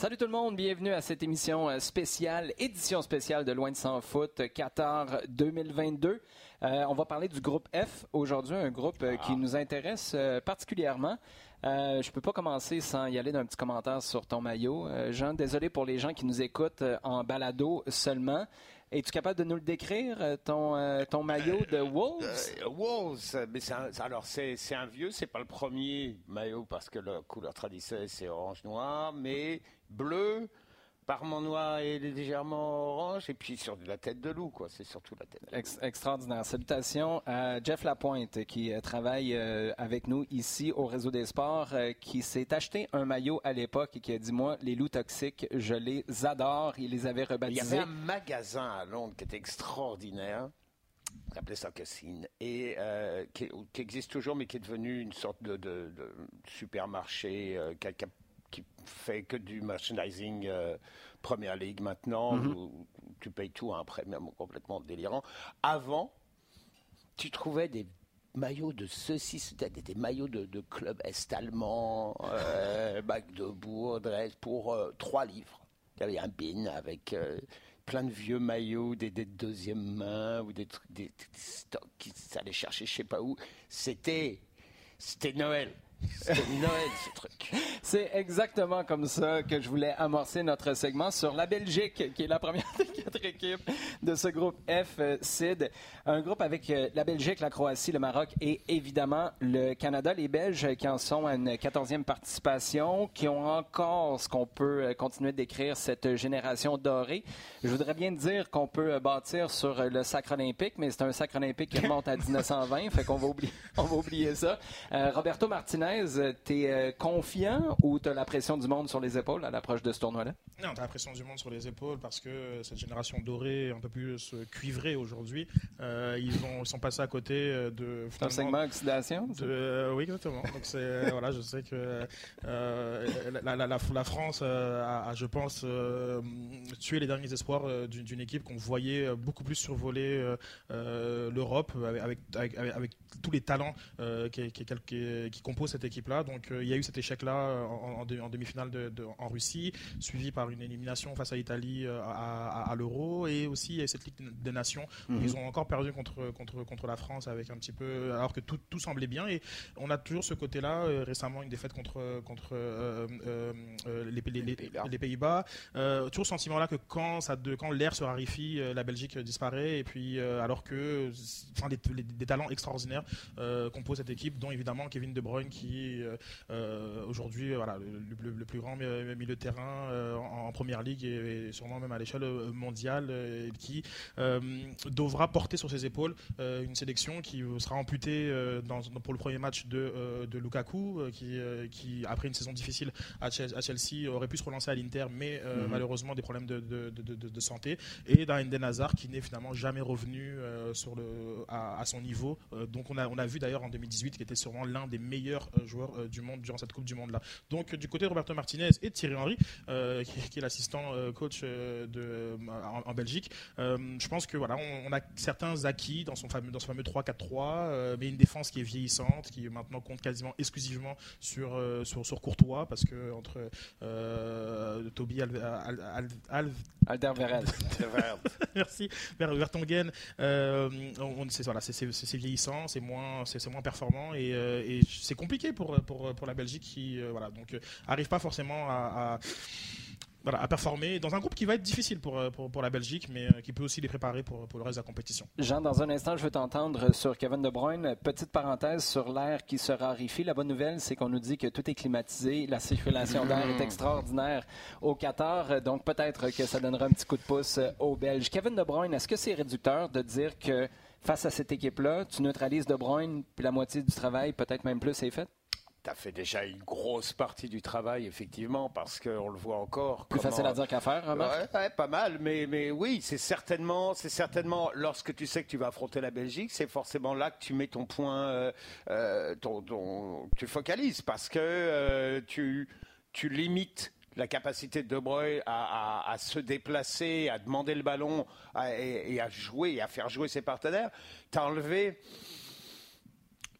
Salut tout le monde, bienvenue à cette émission euh, spéciale, édition spéciale de Loin de sans foot Qatar 2022. Euh, on va parler du groupe F aujourd'hui, un groupe euh, qui nous intéresse euh, particulièrement. Euh, je ne peux pas commencer sans y aller d'un petit commentaire sur ton maillot. Euh, Jean, désolé pour les gens qui nous écoutent euh, en balado seulement. Es-tu capable de nous le décrire, euh, ton, euh, ton maillot de Wolves? Euh, Wolves, mais un- alors c'est c'est un vieux, c'est pas le premier maillot parce que la couleur traditionnelle c'est orange-noir, mais bleu, parement noir et légèrement orange, et puis sur la tête de loup, quoi. C'est surtout la tête. de loup. Ex- extraordinaire. Salutations à Jeff Lapointe qui euh, travaille euh, avec nous ici au Réseau des Sports, euh, qui s'est acheté un maillot à l'époque et qui a dit Moi, les loups toxiques, je les adore. Il les avait Il y rebaptisés. avait un magasin à Londres qui était extraordinaire. On appelait ça Cassine et euh, qui, qui existe toujours, mais qui est devenu une sorte de, de- de supermarché qui, a- qui a- qui fait que du merchandising euh, Première Ligue maintenant, Mhm. où, où tu payes tout à un premium complètement délirant. Avant, tu trouvais des maillots de ceci, c'était des, des maillots de, de clubs est-allemands, euh, Magdebourg, Dresde, pour euh, 3 livres. Il y avait un bin avec euh, plein de vieux maillots, des, des deuxième main ou des trucs, des, des stocks qui s'allaient chercher je sais pas où. C'était, c'était Noël. C'était Noël ce truc. C'est exactement comme ça que je voulais amorcer notre segment sur la Belgique, qui est la première des quatre équipes de ce groupe F euh, CID. Un groupe avec euh, la Belgique, la Croatie, le Maroc et évidemment le Canada. Les Belges qui en sont à une 14e participation, qui ont encore ce qu'on peut euh, continuer de décrire cette génération dorée. Je voudrais bien dire qu'on peut bâtir sur le sacre olympique, mais c'est un sacre olympique qui remonte à 1920, fait qu'on va oublier, on va oublier ça. Euh, Roberto Martinez, t'es euh, confiant ou t'as la pression du monde sur les épaules à l'approche de ce tournoi-là? Non, t'as la pression du monde sur les épaules parce que cette génération dorée, un peu plus euh, cuivrée aujourd'hui, euh, ils, ont, ils sont passés à côté de. Un segment oxydation? de- euh, oui, exactement. Donc voilà, je sais que euh, la, la- la- la France a, a, je pense, tué les derniers espoirs d'une équipe qu'on voyait beaucoup plus survoler l'Europe avec, avec, avec, avec- avec tous les talents qui, qui, qui- qui composent cette équipe-là. Donc euh, il y a eu cet échec-là euh, en, en demi- en demi-finale de, de- en Russie, suivi par une élimination face à l'Italie euh, à, à- à l'Euro et aussi il y a eu cette Ligue des Nations où Mhm. ils ont encore perdu contre, contre, contre la France avec un petit peu alors que tout, tout semblait bien et on a toujours ce côté-là récemment une défaite contre contre euh, euh, euh, les, les- les- Pays-Bas. les Pays-Bas Euh, toujours ce sentiment-là que quand ça de, quand l'air se raréfie la Belgique disparaît et puis alors que enfin des, talents extraordinaires composent cette équipe dont évidemment Kevin De Bruyne qui euh, euh, aujourd'hui euh, voilà le, le- le plus grand mi- milieu de terrain en, en première ligue et, et sûrement même à l'échelle mondiale et qui devra porter sur ses épaules une sélection qui sera amputée dans, pour le premier match de, de Lukaku qui, qui après une saison difficile à Chelsea, aurait pu se relancer à l'Inter mais Mhm. malheureusement des problèmes de, santé et d'un Eden Hazard qui n'est finalement jamais revenu sur le, à, à son niveau donc on a, on a vu d'ailleurs en 2018 qui était sûrement l'un des meilleurs euh, joueurs euh, du monde durant cette Coupe du Monde là donc du côté de Roberto Martinez et de Thierry Henry euh, qui, qui est l'assistant coach de, en, en Belgique je pense que voilà, on, on a certains acquis dans son fameux, dans fameux 3-4-3, euh, mais une défense qui est vieillissante, qui maintenant compte quasiment exclusivement sur, sur, sur Courtois, parce que entre Toby Al, Al- Al- Al- Alderweireld. merci, Vertonghen, euh, on, c'est voilà, c'est- vieillissant, c'est moins, c'est moins performant et, euh, et c'est compliqué pour, pour, pour la Belgique qui euh, voilà, donc euh, arrive pas forcément à, à voilà, à performer dans un groupe qui va être difficile pour, euh, pour, pour la Belgique, mais euh, qui peut aussi les préparer pour, pour le reste de la compétition. Jean, dans un instant, je veux t'entendre sur Kevin De Bruyne. Petite parenthèse sur l'air qui se raréfie. La bonne nouvelle, c'est qu'on nous dit que tout est climatisé. La circulation d'air est extraordinaire au Qatar. Donc, peut-être que ça donnera un petit coup de pouce aux Belges. Kevin De Bruyne, est-ce que c'est réducteur de dire que face à cette équipe-là, tu neutralises De Bruyne, puis la moitié du travail, peut-être même plus, est fait? Tu as fait déjà une grosse partie du travail, effectivement, parce qu'on le voit encore. Plus comment- facile à dire qu'à faire, remarque? Ouais, ouais, pas mal, mais, mais oui, c'est certainement, c'est certainement, lorsque tu sais que tu vas affronter la Belgique, c'est forcément là que tu mets ton point, euh, euh, ton, ton- tu focalises, parce que euh, tu, tu limites la capacité de De Bruyne à, se déplacer, à demander le ballon et, à jouer, et à faire jouer ses partenaires. Tu as enlevé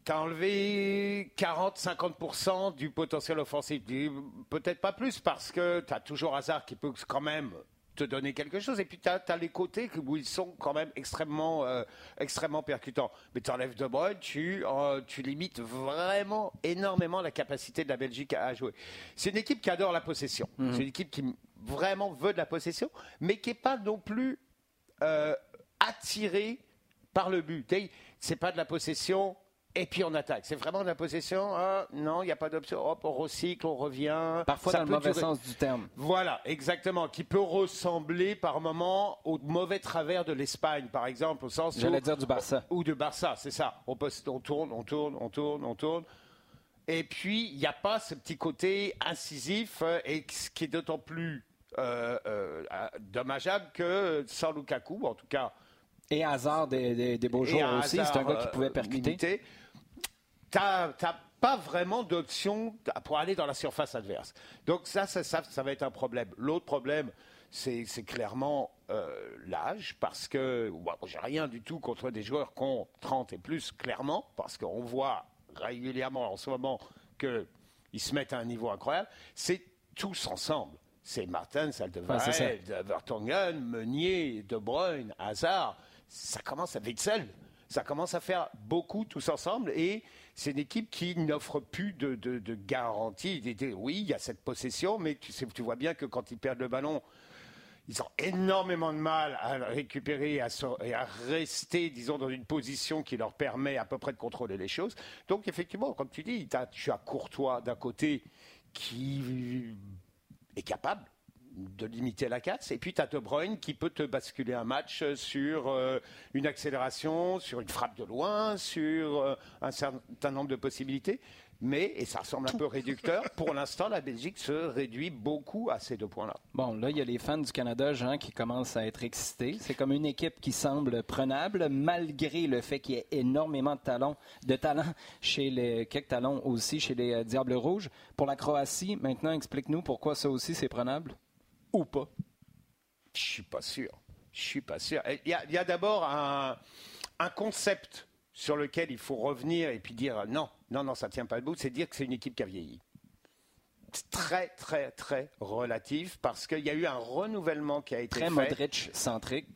tu as enlevé 40-50% du potentiel offensif. Peut-être pas plus parce que tu as toujours Hazard qui peut quand même te donner quelque chose. Et puis tu as, les côtés où ils sont quand même extrêmement, euh, extrêmement percutants. Mais tu enlèves De Bruyne, tu, euh, tu limites vraiment énormément la capacité de la Belgique à, jouer. C'est une équipe qui adore la possession. Mhm. C'est une équipe qui vraiment veut de la possession, mais qui n'est pas non plus euh, attirée par le but. C'est pas de la possession et puis on attaque. C'est vraiment de la possession. Ah, non, il n'y a pas d'option. Hop, on recycle, on revient. Parfois dans le mauvais sens du terme. Voilà, exactement. Qui peut ressembler par moment au mauvais travers de l'Espagne, par exemple, au sens. J'allais dire du Barça. Ou du Barça, c'est ça. On, on tourne, on tourne, on tourne, on tourne. Et puis, il n'y a pas ce petit côté incisif, euh, et ce qui est d'autant plus euh, euh, dommageable que sans Lukaku, en tout cas. Et hasard des, beaux jours aussi, c'est un gars qui pouvait percuter n'as pas vraiment d'option pour aller dans la surface adverse. Donc ça, ça, ça, va être un problème. L'autre problème, c'est clairement euh, l'âge, parce que bon, j'ai rien du tout contre des joueurs qui ont 30 et plus, clairement, parce qu'on voit régulièrement en ce moment qu'ils se mettent à un niveau incroyable. C'est tous ensemble. C'est Martin, Saldevarel, Vertonghen, Meunier, De Bruyne, Hazard. Ça commence à Witzel. Ça commence à faire beaucoup tous ensemble et c'est une équipe qui n'offre plus de, de, garantie. Oui, il y a cette possession, mais tu, vois bien que quand ils perdent le ballon, ils ont énormément de mal à récupérer et à, rester, disons, dans une position qui leur permet à peu près de contrôler les choses. Donc, effectivement, comme tu dis, tu as Courtois d'un côté qui est capable de limiter la casse. Et puis tu as De Bruyne qui peut te basculer un match sur euh, une accélération, sur une frappe de loin, sur euh, un certain nombre de possibilités. Mais, et ça ressemble un peu réducteur, pour l'instant, la Belgique se réduit beaucoup à ces deux points-là. Bon, là, il y a les fans du Canada, Jean, qui commencent à être excités. C'est comme une équipe qui semble prenable, malgré le fait qu'il y ait énormément de talent, de talent chez les quelques talents aussi chez les euh, Diables Rouges. Pour la Croatie, maintenant, explique-nous pourquoi ça aussi c'est prenable ou pas? Je suis pas sûr. Je suis pas sûr. Il y a, d'abord un, concept sur lequel il faut revenir et puis dire non, non, non, ça tient pas debout, c'est dire que c'est une équipe qui a vieilli. Très, très, très relatif parce qu'il y a eu un renouvellement qui a été très fait. Très Modric centrique.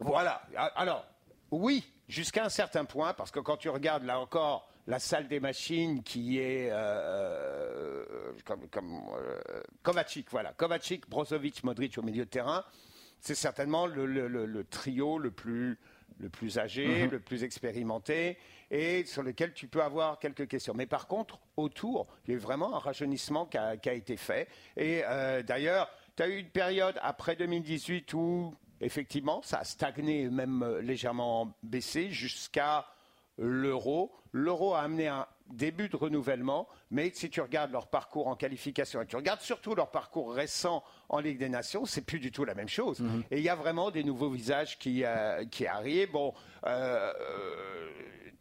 Voilà. Alors, oui, jusqu'à un certain point, parce que quand tu regardes là encore la salle des machines qui est euh, euh, comme, euh, Kovacic, voilà, Kovacic, Brozovic, Modric au milieu de terrain, c'est certainement le, trio le plus le plus âgé, mhm. le plus expérimenté, et sur lequel tu peux avoir quelques questions. Mais par contre, autour, il y a eu vraiment un rajeunissement qui a, été fait. Et d'ailleurs, tu as eu une période après 2018 où, effectivement, ça a stagné, même légèrement baissé, jusqu'à l'euro. L'euro a amené un début de renouvellement, mais si tu regardes leur parcours en qualification et tu regardes surtout leur parcours récent en Ligue des Nations, c'est plus du tout la même chose. Mhm. Et il y a vraiment des nouveaux visages qui, euh, qui arrivent. Bon, euh,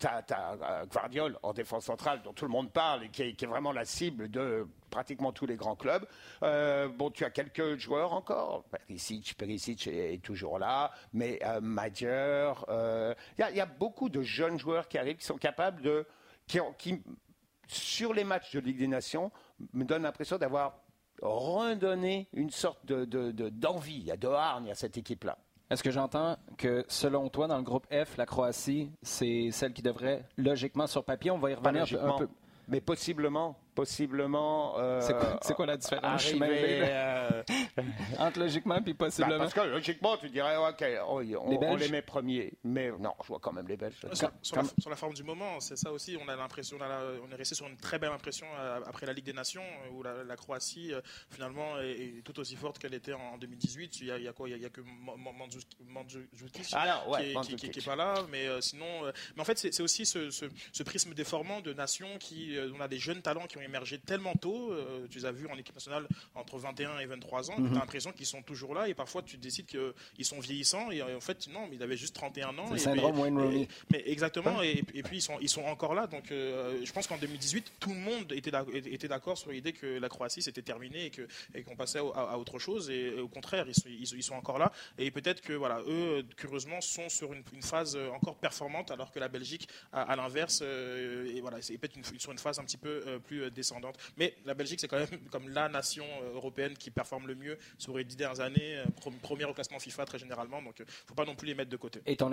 tu as, euh, Guardiol en défense centrale dont tout le monde parle et qui est, vraiment la cible de pratiquement tous les grands clubs. Euh, bon, tu as quelques joueurs encore. Perisic, Perisic est, toujours là, mais euh, Major. Il y, a beaucoup de jeunes joueurs qui arrivent qui sont capables de, qui, qui sur les matchs de Ligue des Nations, me donnent l'impression d'avoir redonné une sorte de, d'envie, de, de hargne à cette équipe-là. Est-ce que j'entends que, selon toi, dans le groupe F, la Croatie, c'est celle qui devrait, logiquement, sur papier, on va y revenir un peu? Mais possiblement, possiblement. Euh, c'est quoi, la différence? Euh, Entre logiquement et possiblement. parce que logiquement, tu dirais, OK, on, les, met premiers. Mais non, je vois quand même les Belges. Sur, la, forme du moment, c'est ça aussi. On a l'impression, on, est resté sur une très belle impression euh, après la Ligue des Nations, où la, Croatie, finalement, est, tout aussi forte qu'elle était en 2018. Il y a, quoi? Il n'y a, que Mandzukic qui n'est pas là. Mais sinon. mais en fait, c'est aussi ce, prisme déformant de nations qui. on a des jeunes talents qui ont émergé tellement tôt. Euh, tu les as vus en équipe nationale entre 21 et 23 ans. Mhm. Tu as l'impression qu'ils sont toujours là et parfois tu décides qu'ils sont vieillissants et en fait non, mais il avait juste 31 ans. Wayne Rooney. Mais exactement et, puis ils sont, ils sont encore là. Donc je pense qu'en 2018, tout le monde était d'accord sur l'idée que la Croatie c'était terminé et qu'on passait à, autre chose. Et, au contraire, ils sont, ils, sont, encore là. Et peut-être que voilà, eux, curieusement, sont sur une, phase encore performante, alors que la Belgique, à, l'inverse, euh, et voilà, c'est peut-être sur une phase un petit peu euh, plus euh, descendante. Mais la Belgique, c'est quand même comme la nation européenne qui performe le mieux sur les dix dernières années, première au classement FIFA très généralement. Donc, il ne faut pas non plus les mettre de côté. Et ton,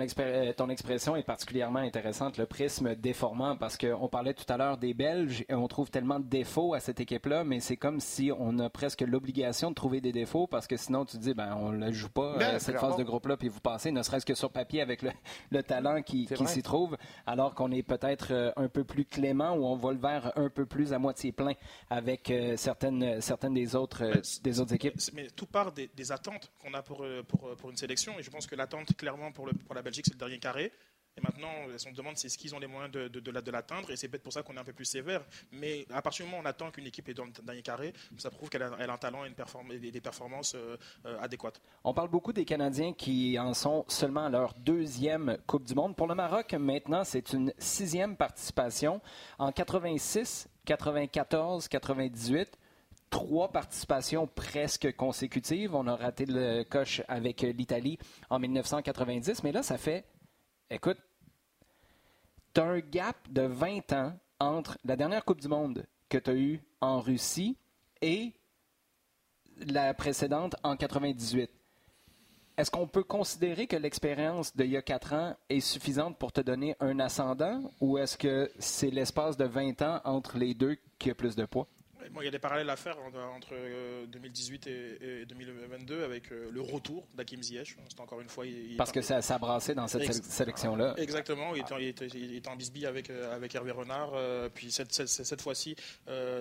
ton expression est particulièrement intéressante, le prisme déformant, parce qu'on parlait tout à l'heure des Belges et on trouve tellement de défauts à cette équipe-là, mais c'est comme si on a presque l'obligation de trouver des défauts parce que sinon tu dis ben on ne joue pas ben, cette phase de groupe-là puis vous passez, ne serait-ce que sur papier avec le, talent qui, s'y trouve, alors qu'on est peut-être euh, un peu plus clément ou on voit le verre un peu plus à moitié plein avec euh, certaines, certaines des autres, euh, des autres équipes. Mais tout part des, attentes qu'on a pour, pour, pour, une sélection et je pense que l'attente clairement pour, le, pour la Belgique c'est le dernier carré. Et maintenant, on se demande c'est ce qu'ils ont les moyens de, de, l'atteindre, et c'est peut-être pour ça qu'on est un peu plus sévère. Mais à partir du moment où on attend qu'une équipe est dans le dernier carré, ça prouve qu'elle a, un talent et, une des performances euh, euh, adéquates. On parle beaucoup des Canadiens qui en sont seulement à leur deuxième Coupe du Monde. Pour le Maroc, maintenant, c'est une sixième participation. En 86, 94, 98, trois participations presque consécutives. On a raté le coche avec l'Italie en 1990, mais là, ça fait, écoute, tu as un gap de 20 ans entre la dernière Coupe du Monde que tu as eue en Russie et la précédente en 98. Est-ce qu'on peut considérer que l'expérience d'il y a 4 ans est suffisante pour te donner un ascendant ou est-ce que c'est l'espace de 20 ans entre les deux qui a plus de poids? Il y a des parallèles à faire entre 2018 euh, et, 2022 avec euh, le retour d'Akim Ziyech. C'est encore une fois. Parce que ça, ça a brassé dans cette sélection-là. Exactement. Il est, en bisbille avec, euh, avec Hervé Renard. puis cette, cette, fois-ci,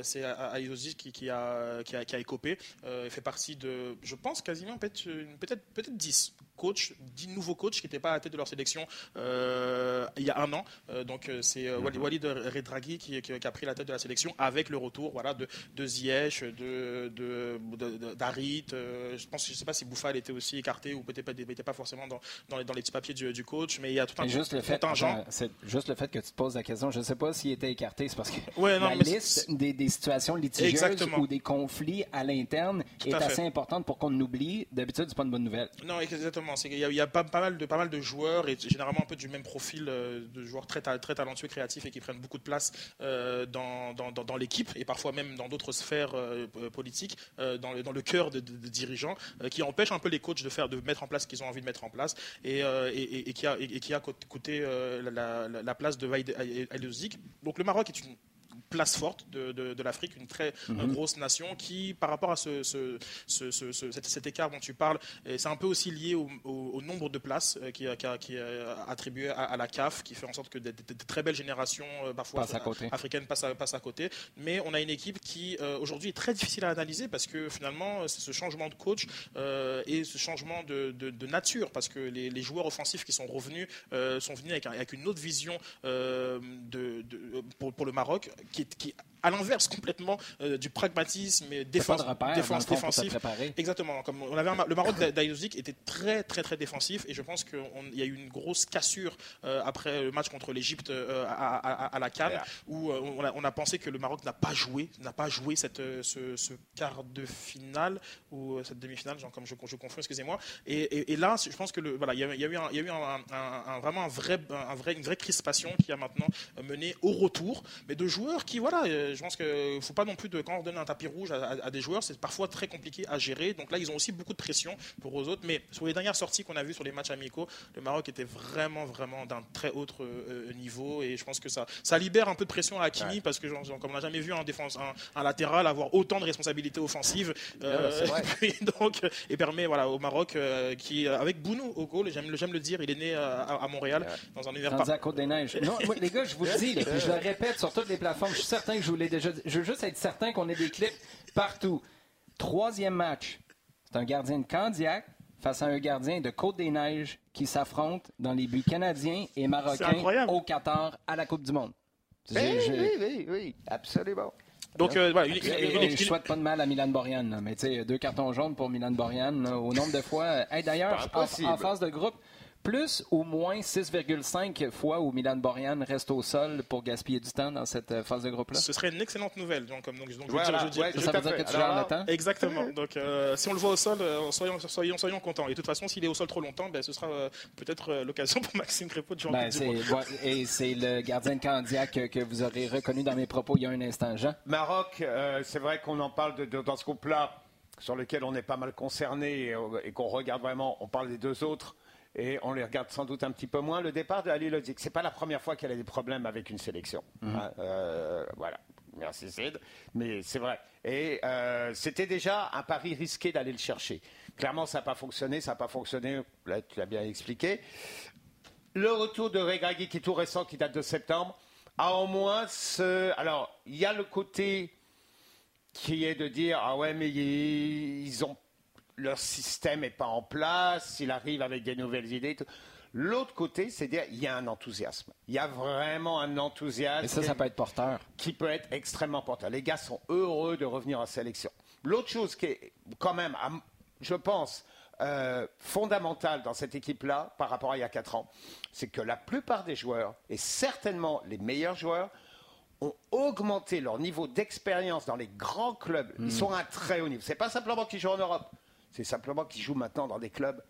c'est Ayozi qui, qui, a, qui, a, qui a écopé. il fait partie de, je pense, quasiment peut-être peut-être peut-être 10 coachs, 10 nouveaux coachs qui n'étaient pas à la tête de leur sélection il y a un an. donc c'est mm-hmm. Walid Redraghi qui, qui, a pris la tête de la sélection avec le retour voilà, de, de Ziyech, de, d'Arit. Euh, je pense, je sais pas si Bouffal était aussi écarté ou peut-être n'était pas forcément dans, dans, les, dans les petits papiers du, coach, mais il y a tout un juste le fait, C'est juste le fait que tu te poses la question. Je ne sais pas s'il était écarté, c'est parce que la liste des, des, situations litigieuses ou des conflits à l'interne est assez importante pour qu'on oublie. D'habitude, c'est pas une bonne nouvelle. Non, exactement. Il y a, pas, mal de, joueurs et généralement un peu du même profil euh, de joueurs très, talentueux, créatifs et qui prennent beaucoup de place euh, dans, l'équipe et parfois même dans d'autres sphère euh, politique, euh, dans, le, cœur de, dirigeants, qui empêche un peu les coachs de, faire, de mettre en place ce qu'ils ont envie de mettre en place et, qui, a, coûté la, la, place de Vaid Donc le Maroc est une place forte de, de, l'Afrique, une très mhm. grosse nation qui, par rapport à ce, ce, cet, écart dont tu parles, c'est un peu aussi lié au, au, nombre de places qui, qui, est attribué à, la CAF, qui fait en sorte que des, très belles générations, parfois africaines, passent à, passent à, côté. Mais on a une équipe qui, euh, aujourd'hui, est très difficile à analyser parce que finalement, c'est ce changement de coach euh, et ce changement de, de, nature, parce que les, les, joueurs offensifs qui sont revenus euh, sont venus avec, avec, une autre vision de, pour, pour, le Maroc qui, qui à l'inverse complètement euh, du pragmatisme et défense, défense défensif. Exactement. Comme on avait le Maroc d'Ayozik était très très très défensif et je pense qu'il y a eu une grosse cassure euh, après le match contre l'Égypte euh, à, la Cannes où on a, pensé que le Maroc n'a pas joué, n'a pas joué cette, ce, quart de finale ou cette demi-finale, genre comme je, je confonds, excusez-moi. Et, là, je pense que le, voilà, il y a, eu, un, il y a eu un, vraiment un vrai, un vrai, une vraie crispation qui a maintenant mené au retour, mais de joueurs qui voilà je pense qu'il ne faut pas non plus, de, quand on donne un tapis rouge à, des joueurs, c'est parfois très compliqué à gérer. Donc là, ils ont aussi beaucoup de pression pour aux autres. Mais sur les dernières sorties qu'on a vues sur les matchs amicaux, le Maroc était vraiment, vraiment d'un très haut euh, niveau. Et je pense que ça, ça libère un peu de pression à Hakimi parce que, comme on n'a jamais vu un, défense, un, latéral avoir autant de responsabilités offensives. Euh, et, donc, et permet voilà, au Maroc, euh, qui, avec Bounou au goal, j'aime le dire, il est né à, Montréal, dans un univers. Dans la Côte des Neiges. Non, les gars, je vous le dis, je le répète sur toutes les plateformes, je suis certain que je vous je veux juste être certain qu'on ait des clips partout. Troisième match, c'est un gardien de Candiac face à un gardien de Côte-des-Neiges qui s'affrontent dans les buts canadiens et marocains au Qatar à la Coupe du Monde. Oui, oui, oui, oui, absolument. Donc, euh, voilà, une, une- Et- une- et une- je souhaite pas de mal à Milan Borjan, là, mais tu sais, deux cartons jaunes pour Milan Borjan, là, au nombre de fois. Hey, D'ailleurs, en, en phase de groupe, plus ou moins 6,5 fois où Milan Borjan reste au sol pour gaspiller du temps dans cette euh, phase de groupe-là? ce serait une excellente nouvelle. Donc, donc, donc, je Voilà, je dirais- ouais, je- Ça veut dire que tu Alors gères le temps? Exactement. Donc, euh, si on le voit au sol, euh, soyons, soyons, soyons contents. Et de toute façon, s'il est au sol trop longtemps, ben, ce sera euh, peut-être euh, l'occasion pour Maxime Crépeau de jouer en Ben, et c'est le gardien de Candiac que, vous aurez reconnu dans mes propos il y a un instant, Jean. Maroc, euh, c'est vrai qu'on en parle de, de- dans ce groupe-là, sur lequel on est pas mal concerné et, et qu'on regarde vraiment. On parle des deux autres et on les regarde sans doute un petit peu moins. Le départ de Ali Lodzic, c'est pas la première fois qu'elle a des problèmes avec une sélection. Hein, euh, voilà. Merci Sid. Mais c'est vrai. Et euh, c'était déjà un pari risqué d'aller le chercher. Clairement, ça n'a pas fonctionné. Ça n'a pas fonctionné. Là, tu l'as bien expliqué. Le retour de Regragui, qui est tout récent, qui date de septembre, a au moins ce. Alors, il y a le côté qui est de dire ah ouais, mais ils ils ont leur système n'est pas en place, il arrive avec des nouvelles idées. tout. L'autre côté, c'est dire il y a un enthousiasme. Il y a vraiment un enthousiasme Et ça, ça peut être porteur. qui peut être extrêmement porteur. Les gars sont heureux de revenir en sélection. L'autre chose qui est quand même, je pense, euh, fondamentale dans cette équipe-là par rapport à il y a 4 ans, c'est que la plupart des joueurs, et certainement les meilleurs joueurs, ont augmenté leur niveau d'expérience dans les grands clubs. Ils sont à un très haut niveau. C'est pas simplement qu'ils jouent en Europe, c'est simplement qu'ils jouent maintenant dans des clubs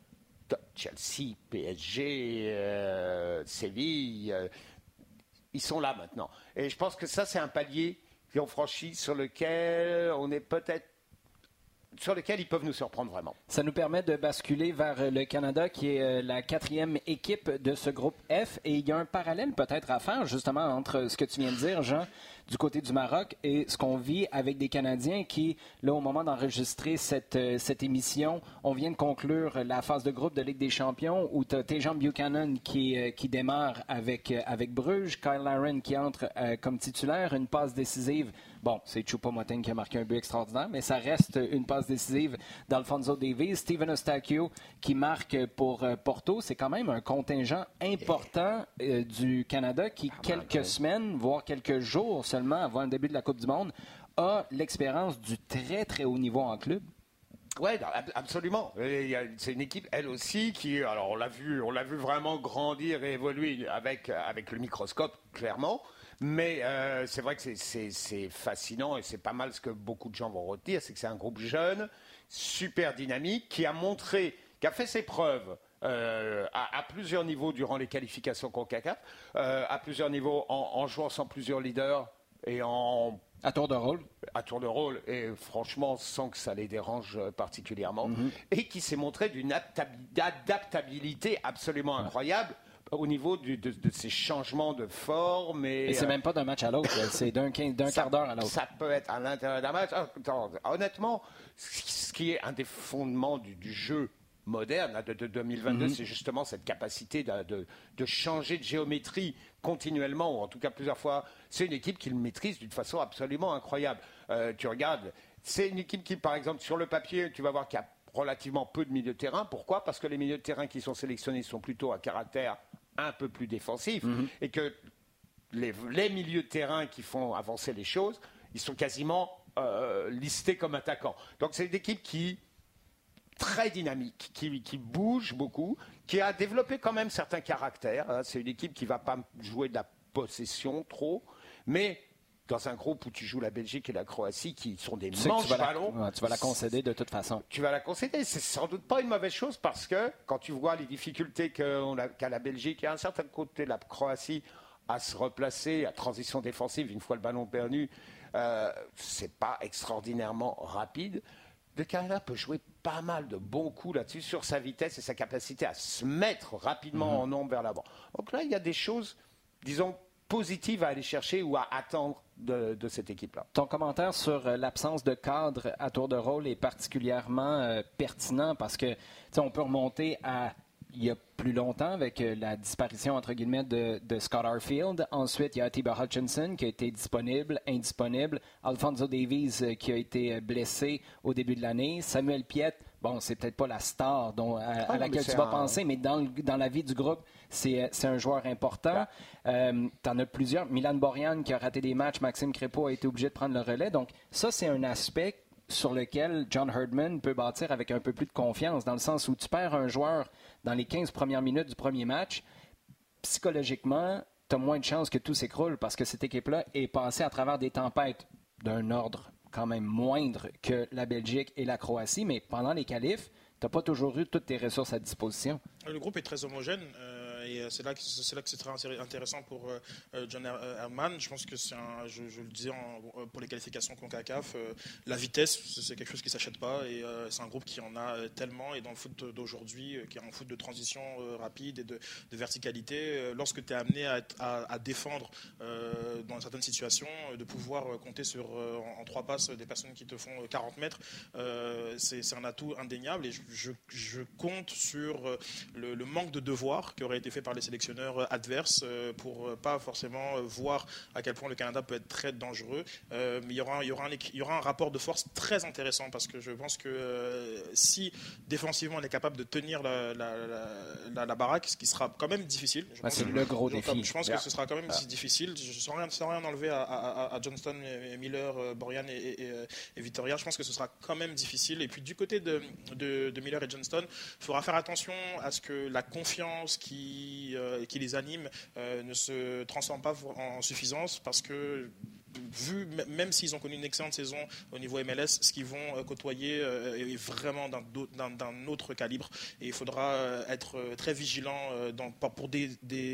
top. Chelsea, PSG, euh, Séville. euh, ils sont là maintenant. Et je pense que ça, c'est un palier qu'ils ont franchi sur lequel on est peut-être. Sur lequel ils peuvent nous surprendre vraiment. Ça nous permet de basculer vers le Canada, qui est euh, la quatrième équipe de ce groupe F. Et il y a un parallèle peut-être à faire, justement, entre ce que tu viens de dire, Jean, du côté du Maroc, et ce qu'on vit avec des Canadiens qui, là, au moment d'enregistrer cette, euh, cette émission, on vient de conclure la phase de groupe de Ligue des Champions, où tu as Tejan Buchanan qui, euh, qui démarre avec, avec Bruges, Kyle Laren qui entre comme titulaire, une passe décisive. Bon, c'est Choupo-Moting qui a marqué un but extraordinaire, mais ça reste une passe décisive d'Alfonso Davies. Steven Eustachio qui marque pour euh, Porto. C'est quand même un contingent important euh, du Canada qui, quelques semaines, voire quelques jours seulement avant le début de la Coupe du Monde, a l'expérience du très, très haut niveau en club. Oui, absolument. C'est une équipe, elle aussi, qui, alors on l'a vu, on l'a vu vraiment grandir et évoluer avec avec le microscope, clairement. Mais euh, c'est vrai que c'est- fascinant et c'est pas mal ce que beaucoup de gens vont retenir, c'est que c'est un groupe jeune, super dynamique, qui a montré, qui a fait ses preuves. euh, à, à plusieurs niveaux durant les qualifications CONCACAF, euh, à plusieurs niveaux en, en jouant sans plusieurs leaders et en À tour de rôle. à tour de rôle et franchement sans que ça les dérange euh, particulièrement et qui s'est montré d'une adaptabi- adaptabilité absolument incroyable au niveau du- de, de ces changements de forme et, Et c'est euh, même pas d'un match à l'autre, c'est d'un quart d'heure à l'autre. Ça peut être à l'intérieur d'un match. Ah, honnêtement, ce qui est un des fondements du, du jeu moderne de, de 2022, Mhm. c'est justement cette capacité de, de- de changer de géométrie continuellement, ou en tout cas plusieurs fois. C'est une équipe qui le maîtrise d'une façon absolument incroyable. Euh, tu regardes, c'est une équipe qui, par exemple, sur le papier, tu vas voir qu'il y a relativement peu de milieux de terrain. Pourquoi? Parce que les milieux de terrain qui sont sélectionnés sont plutôt à caractère un peu plus défensif et que les, les milieux de terrain qui font avancer les choses, ils sont quasiment euh, listés comme attaquants. Donc c'est une équipe qui très dynamique, qui, qui bouge beaucoup, qui a développé quand même certains caractères. hein. C'est une équipe qui va pas jouer de la possession trop, mais dans un groupe où tu joues la Belgique et la Croatie, qui sont des tu vas, la, tu vas la concéder de toute façon. tu vas la concéder. C'est sans doute pas une mauvaise chose parce que quand tu vois les difficultés qu'a la Belgique et à un certain côté la Croatie à se replacer, à transition défensive une fois le ballon perdu, euh, c'est pas extraordinairement rapide. Le Canada peut jouer pas mal de bons coups là-dessus sur sa vitesse et sa capacité à se mettre rapidement en nombre vers l'avant. Donc là, il y a des choses, disons, positives à aller chercher ou à attendre de, de cette équipe-là. Ton commentaire sur euh, l'absence de cadre à tour de rôle est particulièrement euh, pertinent parce que on peut remonter à il y a plus longtemps avec euh, la disparition entre guillemets de, de Scott Arfield. Ensuite, il y a Atiba Hutchinson qui a été disponible, indisponible. Alfonso Davies qui a été blessé au début de l'année. Samuel Piet bon, c'est peut-être pas la star dont, à, ah laquelle tu vas penser, mais dans, dans la vie du groupe, c'est un joueur important. Euh, tu en as plusieurs. Milan Borian qui a raté des matchs, Maxime Crépeau a été obligé de prendre le relais. Donc, ça, c'est un aspect sur lequel John Herdman peut bâtir avec un peu plus de confiance, dans le sens où tu perds un joueur dans les 15 premières minutes du premier match, psychologiquement, tu as moins de chances que tout s'écroule parce que cette équipe-là est passée à travers des tempêtes d'un ordre quand même moindre que la Belgique et la Croatie, mais pendant les qualifs, tu n'as pas toujours eu toutes tes ressources à disposition. Le groupe est très homogène. Euh, et euh, c'est là que c'est très intéressant pour euh, euh, John Herman. Je pense que c'est je, le disais pour les qualifications Concacaf, la vitesse c'est quelque chose qui s'achète pas et c'est un groupe qui en a tellement et dans le foot d'aujourd'hui qui est un foot de transition rapide et de, verticalité, lorsque tu es amené à, défendre dans certaines situations, de pouvoir compter sur en, trois passes des personnes qui te font 40 mètres, c'est un atout indéniable et je, compte sur le, le manque de devoir qui aurait été fait par les sélectionneurs euh, adverses euh, pour euh, pas forcément voir à quel point le Canada peut être très dangereux. mais il y, aura, il, y aura un, il y aura un rapport de force très intéressant parce que je pense que si défensivement on est capable de tenir la, la, baraque, ce qui sera quand même difficile. c'est le gros défi. Je pense que ce sera quand même difficile. Je, sans, rien, sans rien enlever à, Johnston, Miller, Borian et, et, et, Victoria, je pense que ce sera quand même difficile. Et puis du côté de, de, de Miller et Johnston, il faudra faire attention à ce que la confiance qui euh, qui, les animent euh, ne se transforment pas en suffisance parce que vu, même s'ils ont connu une excellente saison au niveau MLS, ce qu'ils vont euh, côtoyer est vraiment d'un autre calibre. Et il faudra être très vigilant pour des,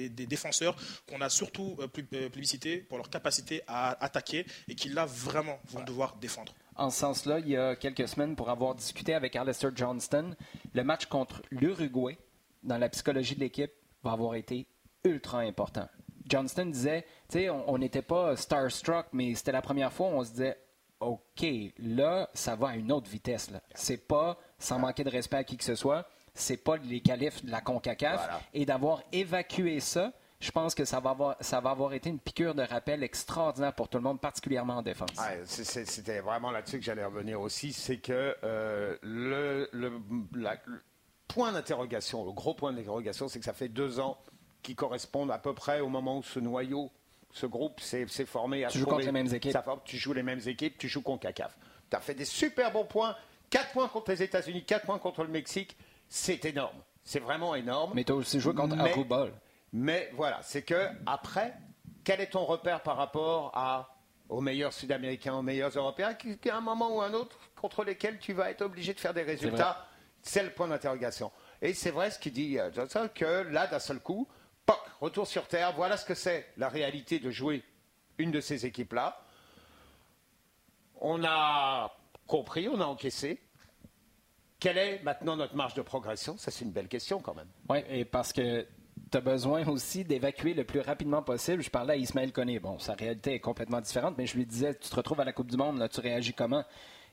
défenseurs qu'on a surtout publicité pour leur capacité à attaquer et qui là vraiment vont devoir défendre. En ce sens-là, il y a quelques semaines, pour avoir discuté avec Alistair Johnston, le match contre l'Uruguay, dans la psychologie de l'équipe, va avoir été ultra important. Johnston disait, tu sais, on n'était pas starstruck, mais c'était la première fois où on se disait, OK, là, ça va à une autre vitesse. C'est pas sans manquer de respect à qui que ce soit, c'est pas les qualifs de la CONCACAF. Et d'avoir évacué ça, je pense que ça va, avoir, ça va avoir été une piqûre de rappel extraordinaire pour tout le monde, particulièrement en défense. C'était vraiment là-dessus que j'allais revenir aussi, c'est que euh, le, le, point d'interrogation, le gros point d'interrogation, c'est que ça fait deux ans qui correspondent à peu près au moment où ce noyau, ce groupe s'est formé. À tu joues contre les mêmes équipes. tu joues les mêmes équipes, tu joues contre CACAF. Tu as fait des super bons points. Quatre points contre les États-Unis, quatre points contre le Mexique. C'est énorme. C'est vraiment énorme. Mais tu as aussi joué contre Arubol. Mais voilà, c'est que après, quel est ton repère par rapport à, aux meilleurs Sud-Américains, aux meilleurs Européens, qui, à un moment ou un autre, contre lesquels tu vas être obligé de faire des résultats c'est le point d'interrogation. Et c'est vrai ce qu'il dit euh, Johnson, que là, d'un seul coup, poc, retour sur Terre, voilà ce que c'est la réalité de jouer une de ces équipes-là. On a compris, on a encaissé. Quelle est maintenant notre marge de progression? Ça, c'est une belle question quand même. Oui, et parce que tu as besoin aussi d'évacuer le plus rapidement possible. Je parlais à Ismaël Koné. Bon, sa réalité est complètement différente, mais je lui disais, tu te retrouves à la Coupe du Monde, là, tu réagis comment?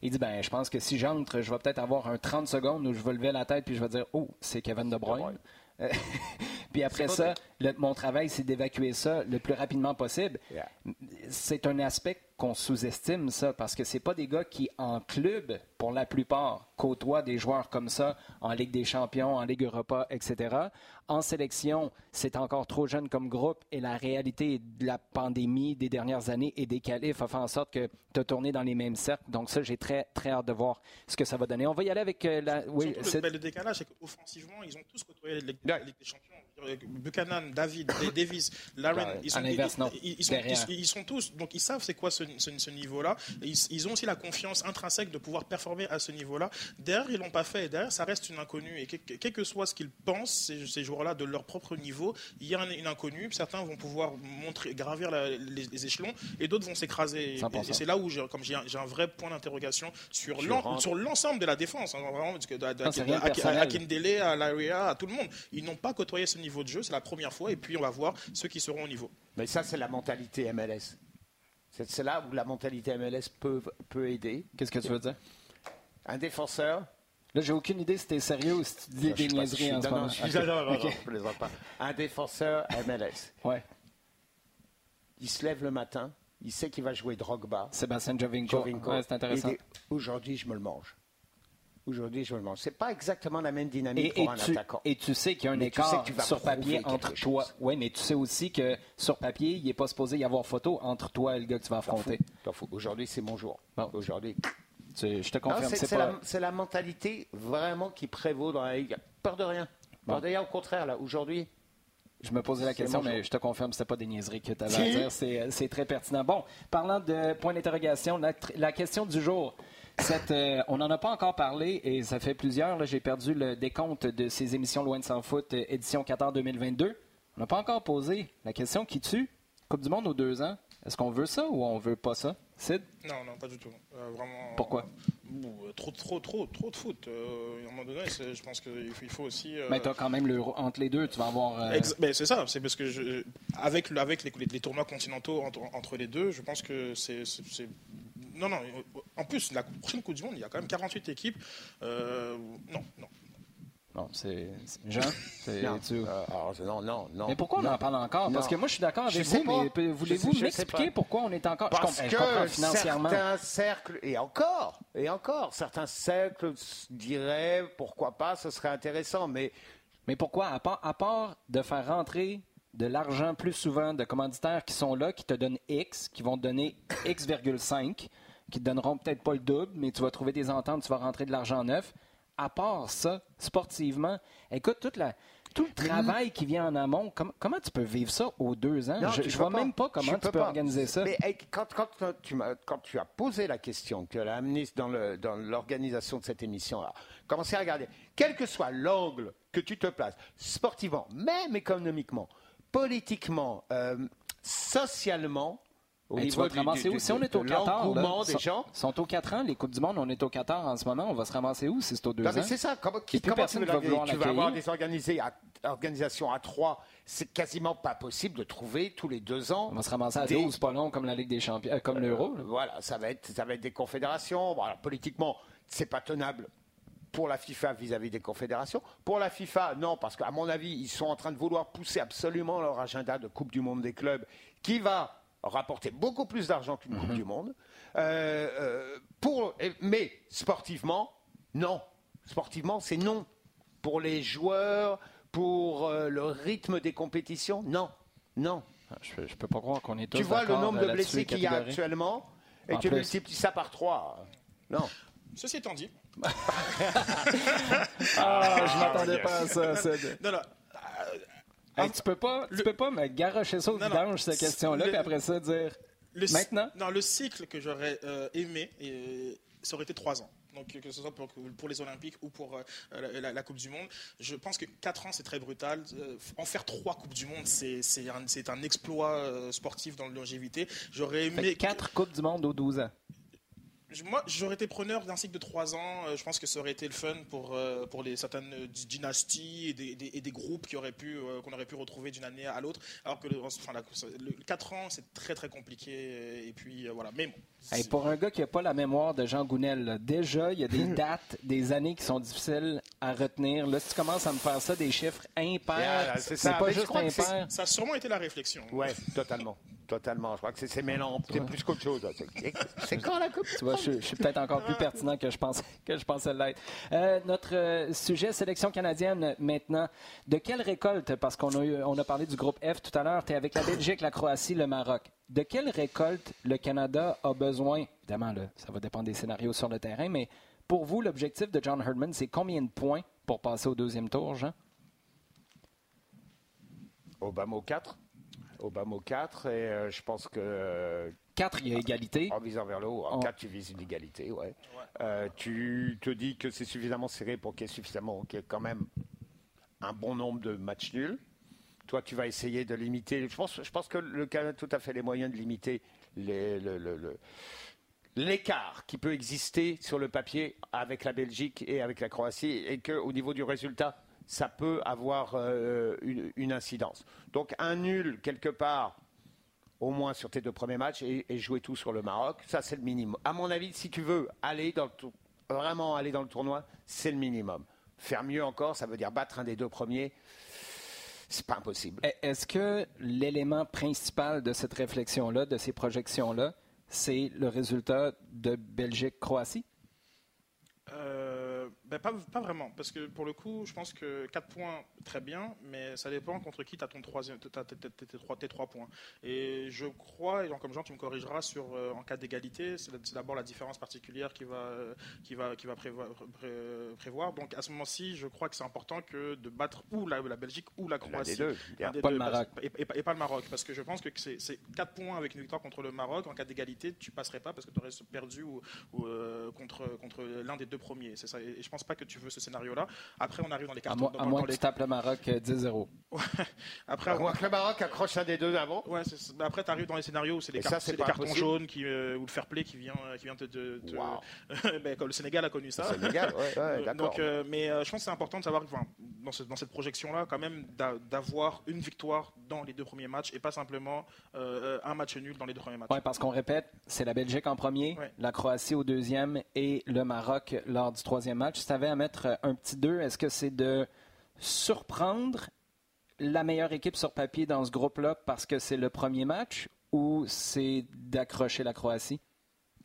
Il dit ben, je pense que si j'entre, je vais peut-être avoir un 30 secondes où je vais lever la tête puis je vais dire oh, c'est Kevin De Bruyne. puis après ça, mon travail, c'est d'évacuer ça le plus rapidement possible. C'est un aspect qu'on sous-estime, ça, parce que c'est pas des gars qui, en club, pour la plupart, côtoient des joueurs comme ça en Ligue des Champions, en Ligue Europa, etc. En sélection, c'est encore trop jeune comme groupe et la réalité de la pandémie des dernières années et des qualifs a fait en sorte que tu as tourné dans les mêmes cercles. Donc ça, j'ai très, très hâte de voir ce que ça va donner. On va y aller avec euh, la... Oui, le, le, décalage, c'est qu'offensivement, ils ont tous côtoyé la Ligue des Champions. Buchanan, David, Davis, Laren, ils, sont, ils, sont, tous, donc ils savent c'est quoi ce, niveau-là. Ils, ont aussi la confiance intrinsèque de pouvoir performer à ce niveau-là. Derrière, ils l'ont pas fait. Derrière, ça reste une inconnue. Et quel que soit ce qu'ils pensent, ces, joueurs-là, de leur propre niveau, il y a une inconnue. Certains vont pouvoir montrer, gravir les, échelons et d'autres vont s'écraser. Et, c'est là où j'ai, comme j'ai un, vrai point d'interrogation sur, l'ensemble de la défense. Hein, vraiment, à, Kindele, à Laria, à tout le monde. Ils n'ont pas côtoyé ce niveau niveau de jeu, c'est la première fois, et puis on va voir ceux qui seront au niveau. Mais ça, c'est la mentalité MLS. C'est là où la mentalité MLS peut, peut aider. Qu'est-ce que tu veux dire? Un défenseur. Là, j'ai aucune idée si tu es sérieux ou si tu dis des niaiseries en ce moment. Un défenseur MLS. Ouais. Il se lève le matin, il sait qu'il va jouer Drogba. Sébastien Jovinko. c'est intéressant. Aujourd'hui, je me le mange. Aujourd'hui, je me demande. C'est pas exactement la même dynamique Et, pour et un tu, attaquant. et tu sais qu'il y a un Mais tu sais écart tu sur papier entre toi. Oui, mais tu sais aussi que sur papier, il n'est pas supposé y avoir photo entre toi et le gars que tu vas affronter. Aujourd'hui, c'est mon jour. Bon. Aujourd'hui. Je te confirme, C'est pas. la, c'est la mentalité vraiment qui prévaut dans la Ligue. Peur de rien. Bon. Rien, au contraire, là, aujourd'hui. Je me posais la question, mais je te confirme, c'était pas des niaiseries que tu avais à dire. C'est, c'est très pertinent. Bon, parlant de point d'interrogation, la question du jour. Cette, euh, on n'en a pas encore parlé et ça fait plusieurs. j'ai perdu le décompte de ces émissions Loin de sans foot, euh, édition 14-2022. On n'a pas encore posé la question qui tue. Coupe du Monde aux deux ans. Est-ce qu'on veut ça ou on veut pas ça? Sid, Non, non, pas du tout. Euh, vraiment. pourquoi? Ouh, trop, trop, trop, trop de foot. Euh, à un moment donné, je pense qu'il faut, il faut aussi. euh, Mais tu as quand même l'euro entre les deux. Tu vas avoir. ben, c'est ça, c'est parce que je, avec, le- avec les, les tournois continentaux entre, entre les deux, je pense que c'est- Non, non, en plus, la prochaine Coupe du Monde, il y a quand même 48 équipes. Euh, non, non. Non, c'est. c'est- Jean, c'est- Non, tu- Euh, alors, non, non, non. Mais pourquoi on Non. en parle encore? Parce Non. que moi, je suis d'accord Je avec sais vous, pas. mais voulez-vous Je m'expliquer pourquoi on est encore. je, Parce comprends, je comprends que financièrement. certains cercles, et encore, et encore, certains cercles diraient pourquoi pas, ce serait intéressant, mais Mais pourquoi, à part, à part de faire rentrer de l'argent plus souvent de commanditaires qui sont là, qui te donnent X, qui vont te donner X,5, qui te donneront peut-être pas le double, mais tu vas trouver des ententes, tu vas rentrer de l'argent neuf. À part ça, sportivement, écoute, toute la, tout le travail qui vient en amont, com- comment tu peux vivre ça aux deux ans? Non, je peux vois même pas comment tu peux pas. organiser ça. Mais hey, quand, quand, quand tu m'as- quand tu as posé la question, que l'as amenée dans l'organisation de cette émission-là, commencez à regarder, quel que soit l'angle que tu te places, sportivement, même économiquement, politiquement, euh, socialement, au Hey, tu niveau vas te du- ramasser du- où? du- Si on est au Qatar, là, des gens, sont au 4 ans, les Coupes du Monde, on est au Qatar en ce moment, on va se ramasser où si c'est Non, mais ans? c'est ça. Comment, qui- comment tu personne veux va vouloir Tu vas avoir des à- organisations à trois. C'est quasiment pas possible de trouver tous les deux ans. On va se ramasser à des- 12, pas long comme la Ligue des Champions, euh, comme l'Euro. là. Voilà, ça va être, ça va être des confédérations. Bon, alors, politiquement, c'est pas tenable pour la FIFA vis-à-vis des confédérations. Pour la FIFA, non, parce qu'à mon avis, ils sont en train de vouloir pousser absolument leur agenda de Coupe du Monde des clubs, qui va rapporter beaucoup plus d'argent qu'une Coupe du Monde. Euh, euh, pour, mais sportivement, non. Sportivement, c'est non. Pour les joueurs, pour euh, le rythme des compétitions, non. Non. Ah, Je, je peux pas croire qu'on est tous Tu vois le nombre de blessés qu'il y a actuellement et En tu plus. multiplies ça par trois. Non. Ceci étant dit, Ah, je m'attendais pas à ça. Non, non, Hey, tu peux pas, tu peux pas me garocher ça au Non, non. vidange, cette question-là, Le- puis après ça dire le, Maintenant? Non, le cycle que j'aurais euh, aimé, et, ça aurait été trois ans. Donc, que ce soit pour, pour les Olympiques ou pour euh, la, la- la Coupe du Monde, je pense que quatre ans, c'est très brutal. Euh, en faire trois Coupes du Monde, c'est un, un exploit euh, sportif dans la longévité. J'aurais aimé. que quatre Coupes du Monde aux 12 ans. Moi, j'aurais été preneur d'un cycle de trois ans. Euh, Je pense que ça aurait été le fun pour, euh, pour les certaines euh, dy- dynasties et des, des- et des groupes qui auraient pu, qu'on aurait pu retrouver d'une année à l'autre. Alors que le, enfin, la- le 4 ans, c'est très très compliqué. Et puis voilà. Mais bon. Hey, pour un gars qui n'a pas la mémoire de Jean Gounel, déjà, il y a des dates, des années qui sont difficiles à retenir. Là, si tu commences à me faire ça, des chiffres impairs, Yeah, c'est c'est ça. pas juste impair. Ça a sûrement été la réflexion. Ouais, totalement. Totalement. Je crois que c'est c'est mêlant. C'est plus qu'autre chose. C'est- quand la Coupe Tu vois, je, je suis peut-être encore plus pertinent que je pensais, que je pensais l'être. Euh, notre euh, sujet sélection canadienne maintenant. De quelle récolte, parce qu'on a, eu- on a parlé du groupe F tout à l'heure, tu es avec la Belgique, la Croatie, le Maroc. De quelle récolte le Canada a besoin? Évidemment, là, ça va dépendre des scénarios sur le terrain, mais pour vous, l'objectif de John Herdman, c'est combien de points pour passer au deuxième tour, Jean? Obama au 4. Obama au 4. Et euh, je pense que. euh, Quatre, il y a égalité. en visant vers le haut, en En- 4, tu vises une égalité. Ouais. Euh, tu te dis que c'est suffisamment serré pour qu'il y ait suffisamment. qu'il y ait quand même un bon nombre de matchs nuls. Toi, tu vas essayer de limiter. Je pense, je pense que le Canada a tout à fait les moyens de limiter les- le- le- le- l'écart qui peut exister sur le papier avec la Belgique et avec la Croatie, et qu'au niveau du résultat, ça peut avoir euh, une, incidence. Donc un nul quelque part, au moins sur tes deux premiers matchs, et, jouer tout sur le Maroc, ça c'est le minimum. À mon avis, si tu veux aller vraiment aller dans le tournoi, c'est le minimum. Faire mieux encore, ça veut dire battre un des deux premiers. C'est pas impossible. E- Est-ce que l'élément principal de cette réflexion-là, de ces projections-là, c'est le résultat de Belgique-Croatie? Ben, pas, pas vraiment, parce que pour le coup, je pense que 4 points, très bien, mais ça dépend contre qui tu as ton troisième, tes, trois, tes trois points. Et je crois, et donc, comme Jean, tu me corrigeras sur euh, en cas d'égalité, c'est d'abord la différence particulière qui va, euh, qui va, qui va prévoir, pré- prévoir. Donc à ce moment-ci, je crois que c'est important que de battre ou la, la Belgique ou la Croatie. deux. bien. Un des Pas deux, le. Et, et- et pas le Maroc, parce que je pense que c'est c'est 4 points avec une victoire contre le Maroc. En cas d'égalité, tu passerais pas parce que tu aurais perdu ou, ou, euh, contre, contre l'un des deux premiers. C'est ça. Et, et je pense pas que tu veux ce scénario-là. Après, on arrive dans les À cartons. moins, dans- à dans moins que les- tu tapes le Maroc euh, 10-0. Après, À moins que le Maroc accroche un des deux avant. Ouais, après, tu arrives dans les scénarios où c'est des, cartons jaunes qui, euh, ou le fair play qui vient, euh, qui vient te. te- te- Wow. Ben, comme le Sénégal a connu ça. C'est légal, ouais, Euh, donc, euh, mais euh, je pense que c'est important de savoir, enfin, dans, ce- dans cette projection-là, quand même, d'a- d'avoir une victoire dans les deux premiers matchs et pas simplement euh, un match nul dans les deux premiers matchs. Oui, parce qu'on répète, c'est la Belgique en premier, Ouais. la Croatie au deuxième et le Maroc lors du troisième match. Tu à mettre euh, un petit 2, est-ce que c'est de surprendre la meilleure équipe sur papier dans ce groupe-là parce que c'est le premier match ou c'est d'accrocher la Croatie?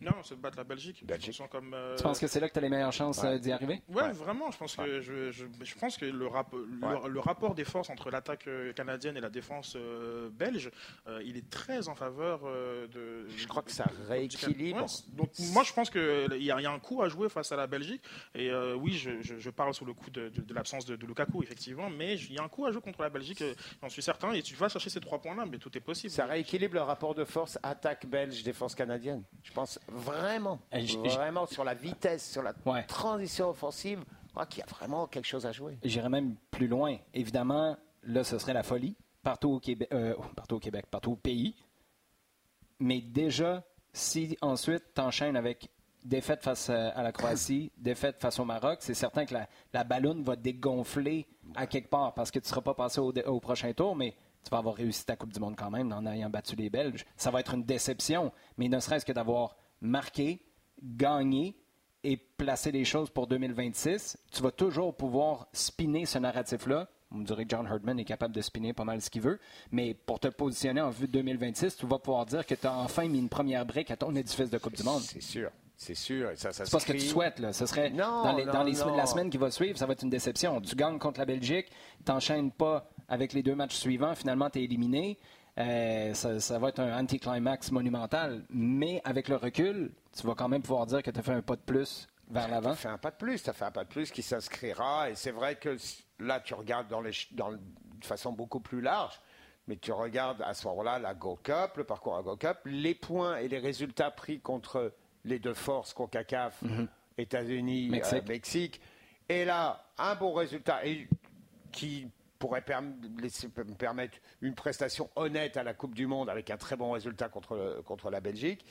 Non, c'est de battre la Belgique. Belgique. Comme, euh, Tu penses que c'est là que tu as les meilleures chances Ouais. euh, d'y arriver? Ouais, Ouais. vraiment. Je pense que je, je, je pense que le, rap- le, Ouais. le rapport des forces entre l'attaque euh, canadienne et la défense euh, belge, euh, il est très en faveur euh, de. Je crois que ça de- rééquilibre. Donc moi, je pense que il y, a y a un coup à jouer face à la Belgique. Et euh, oui, je, je- je parle sous le coup de, de- de l'absence de, de Lukaku, effectivement. Mais il y a un coup à jouer contre la Belgique. euh, J'en suis certain. Et tu vas chercher ces trois points-là, mais tout est possible. Ça rééquilibre le rapport de force attaque belge, défense canadienne. Je pense vraiment, vraiment sur la vitesse, sur la Ouais. transition offensive, je crois qu'il y a vraiment quelque chose à jouer. J'irais même plus loin. Évidemment, là, ce serait la folie partout au Québec, euh, partout au Québec, partout au pays. Mais déjà, si ensuite tu enchaînes avec défaite face à la Croatie, défaite face au Maroc, c'est certain que la, la balloune va dégonfler à quelque part parce que tu ne seras pas passé au, au prochain tour, mais tu vas avoir réussi ta Coupe du Monde quand même en ayant battu les Belges. Ça va être une déception, mais ne serait-ce que d'avoir marqué, gagné et placer les choses pour 2026, tu vas toujours pouvoir spinner ce narratif-là. On me dirait que John Herdman est capable de spinner pas mal ce qu'il veut, mais pour te positionner en vue de 2026, tu vas pouvoir dire que tu as enfin mis une première brique à ton édifice de Coupe du Monde. C'est sûr, c'est sûr. Et ça, ça C'est pas ce que tu souhaites. Là. Ce serait Non, dans, les, non, dans les non. semaines- la semaine qui va suivre, ça va être une déception. Tu gagnes contre la Belgique, tu n'enchaînes pas avec les deux matchs suivants, finalement tu es éliminé. Euh, ça, ça va être un anticlimax monumental, mais avec le recul, tu vas quand même pouvoir dire que tu as fait un pas de plus vers l'avant. Tu fait un pas de plus, tu as fait un pas de plus qui s'inscrira. Et c'est vrai que là, tu regardes dans les, ch- dans le- de façon beaucoup plus large, mais tu regardes à ce moment-là la Gold Cup, le parcours à Gold Cup, les points et les résultats pris contre les deux forces, CONCACAF, États-Unis, Mexique. Mexique. Mexique. Et là, un bon résultat et qui pourrait perm- laisser- me permettre une prestation honnête à la Coupe du Monde avec un très bon résultat contre la Belgique.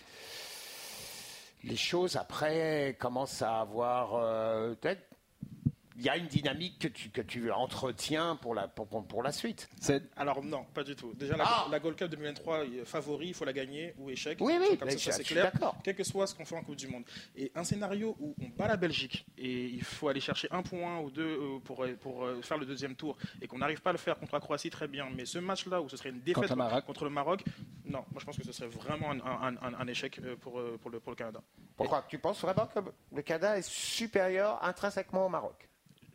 Les choses après commencent à avoir euh, peut-être il y a une dynamique que tu, que tu entretiens pour la, pour, pour- pour la suite. Alors non, pas du tout. Déjà, la, Ah la Gold Cup 2023, il est favori, il faut la gagner ou échec. Oui, oui, C'est comme ça, clair. d'accord. Quel que soit ce qu'on fait en Coupe du Monde. Et un scénario où on bat la Belgique et il faut aller chercher un point ou deux euh, pour, pour euh, faire le deuxième tour et qu'on n'arrive pas à le faire contre la Croatie, très bien. Mais ce match-là où ce serait une défaite Contre le Maroc. contre le Maroc, non, moi je pense que ce serait vraiment un, un- un- un échec euh, pour, euh, pour, le, pour le Canada. Pourquoi? Tu penses vraiment que le Canada est supérieur intrinsèquement au Maroc?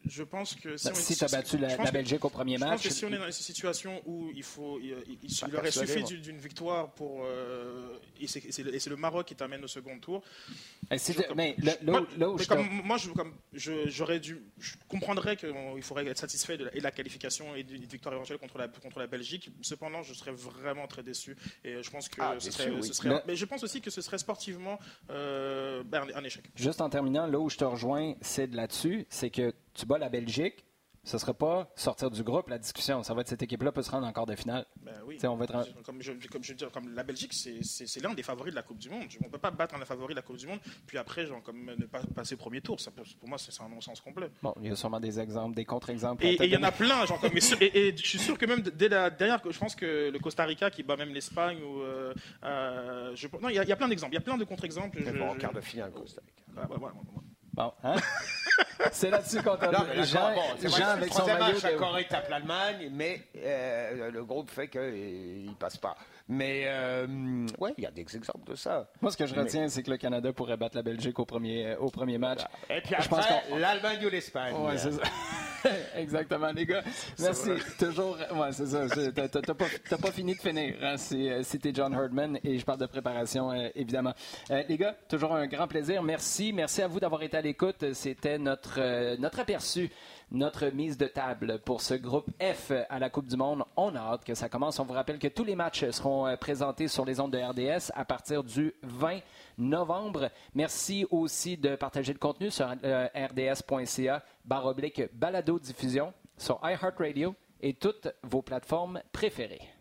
Je pense que si, Ben, on- si tu as battu la, que- Belgique au premier Je pense match, que si on est dans ces situations où il faut, il, il- il- Pas il aurait persuadé, suffi moi. d'une- victoire pour, euh, et c'est le, Maroc qui t'amène au second tour. Moi, j'aurais dû, je comprendrais qu'il faudrait être satisfait de la, et de la qualification et d'une victoire éventuelle contre la, contre la Belgique. Cependant, je serais vraiment très déçu et je pense que Ah, ce déçu, serait, oui. ce serait- Mais- mais je pense aussi que ce serait sportivement euh, ben, un, un échec. Juste en terminant, là où je te rejoins, c'est de là-dessus, c'est que tu bats la Belgique, ce ne sera pas sortir du groupe la discussion. Ça va être cette équipe-là peut se rendre en quart de finale. Ben oui. On va être- Comme je, comme je veux dire, comme la Belgique, c'est- l'un des favoris de la Coupe du Monde. On ne peut pas battre un des favoris de la Coupe du Monde, puis après, genre, comme ne pas passer premier tour. Ça, pour moi, c'est un non-sens complet. Bon, il y a sûrement des exemples, des contre-exemples. Et il y en a plein, genre, comme, et, sur- et- et je suis sûr que même dès la dernière, je pense que le Costa Rica qui bat même l'Espagne ou euh, euh, je- non, il y, a- il y a plein d'exemples, il y a plein de contre-exemples. Vont en quart de finale, Costa Rica. Ah, ouais, ouais, ouais, ouais. Bon, hein? C'est là-dessus qu'on Non, mais Jean, bon, vrai Jean que avec son troisième maillot. match, de- Corée tape l'Allemagne, mais euh, le groupe fait qu'il ne passe pas. Mais euh, ouais, il y a des exemples de ça. Moi, ce que je Mais- retiens, c'est que le Canada pourrait battre la Belgique au premier, au premier match. Et puis après, l'Allemagne ou l'Espagne. Ouais, c'est ça. Exactement, les gars. Merci. Toujours. Ouais, c'est ça. T'as pas, pas fini de finir. hein. C'est, euh, C'était John Herdman et je parle de préparation, euh, évidemment. Euh, les gars, toujours un grand plaisir. Merci. Merci à vous d'avoir été à l'écoute. C'était notre, euh, notre aperçu, notre mise de table pour ce groupe F à la Coupe du Monde. On a hâte que ça commence. On vous rappelle que tous les matchs seront euh, présentés sur les ondes de RDS à partir du 20 novembre. Merci aussi de partager le contenu sur euh, rds.ca barre oblique balado diffusion sur iHeartRadio et toutes vos plateformes préférées.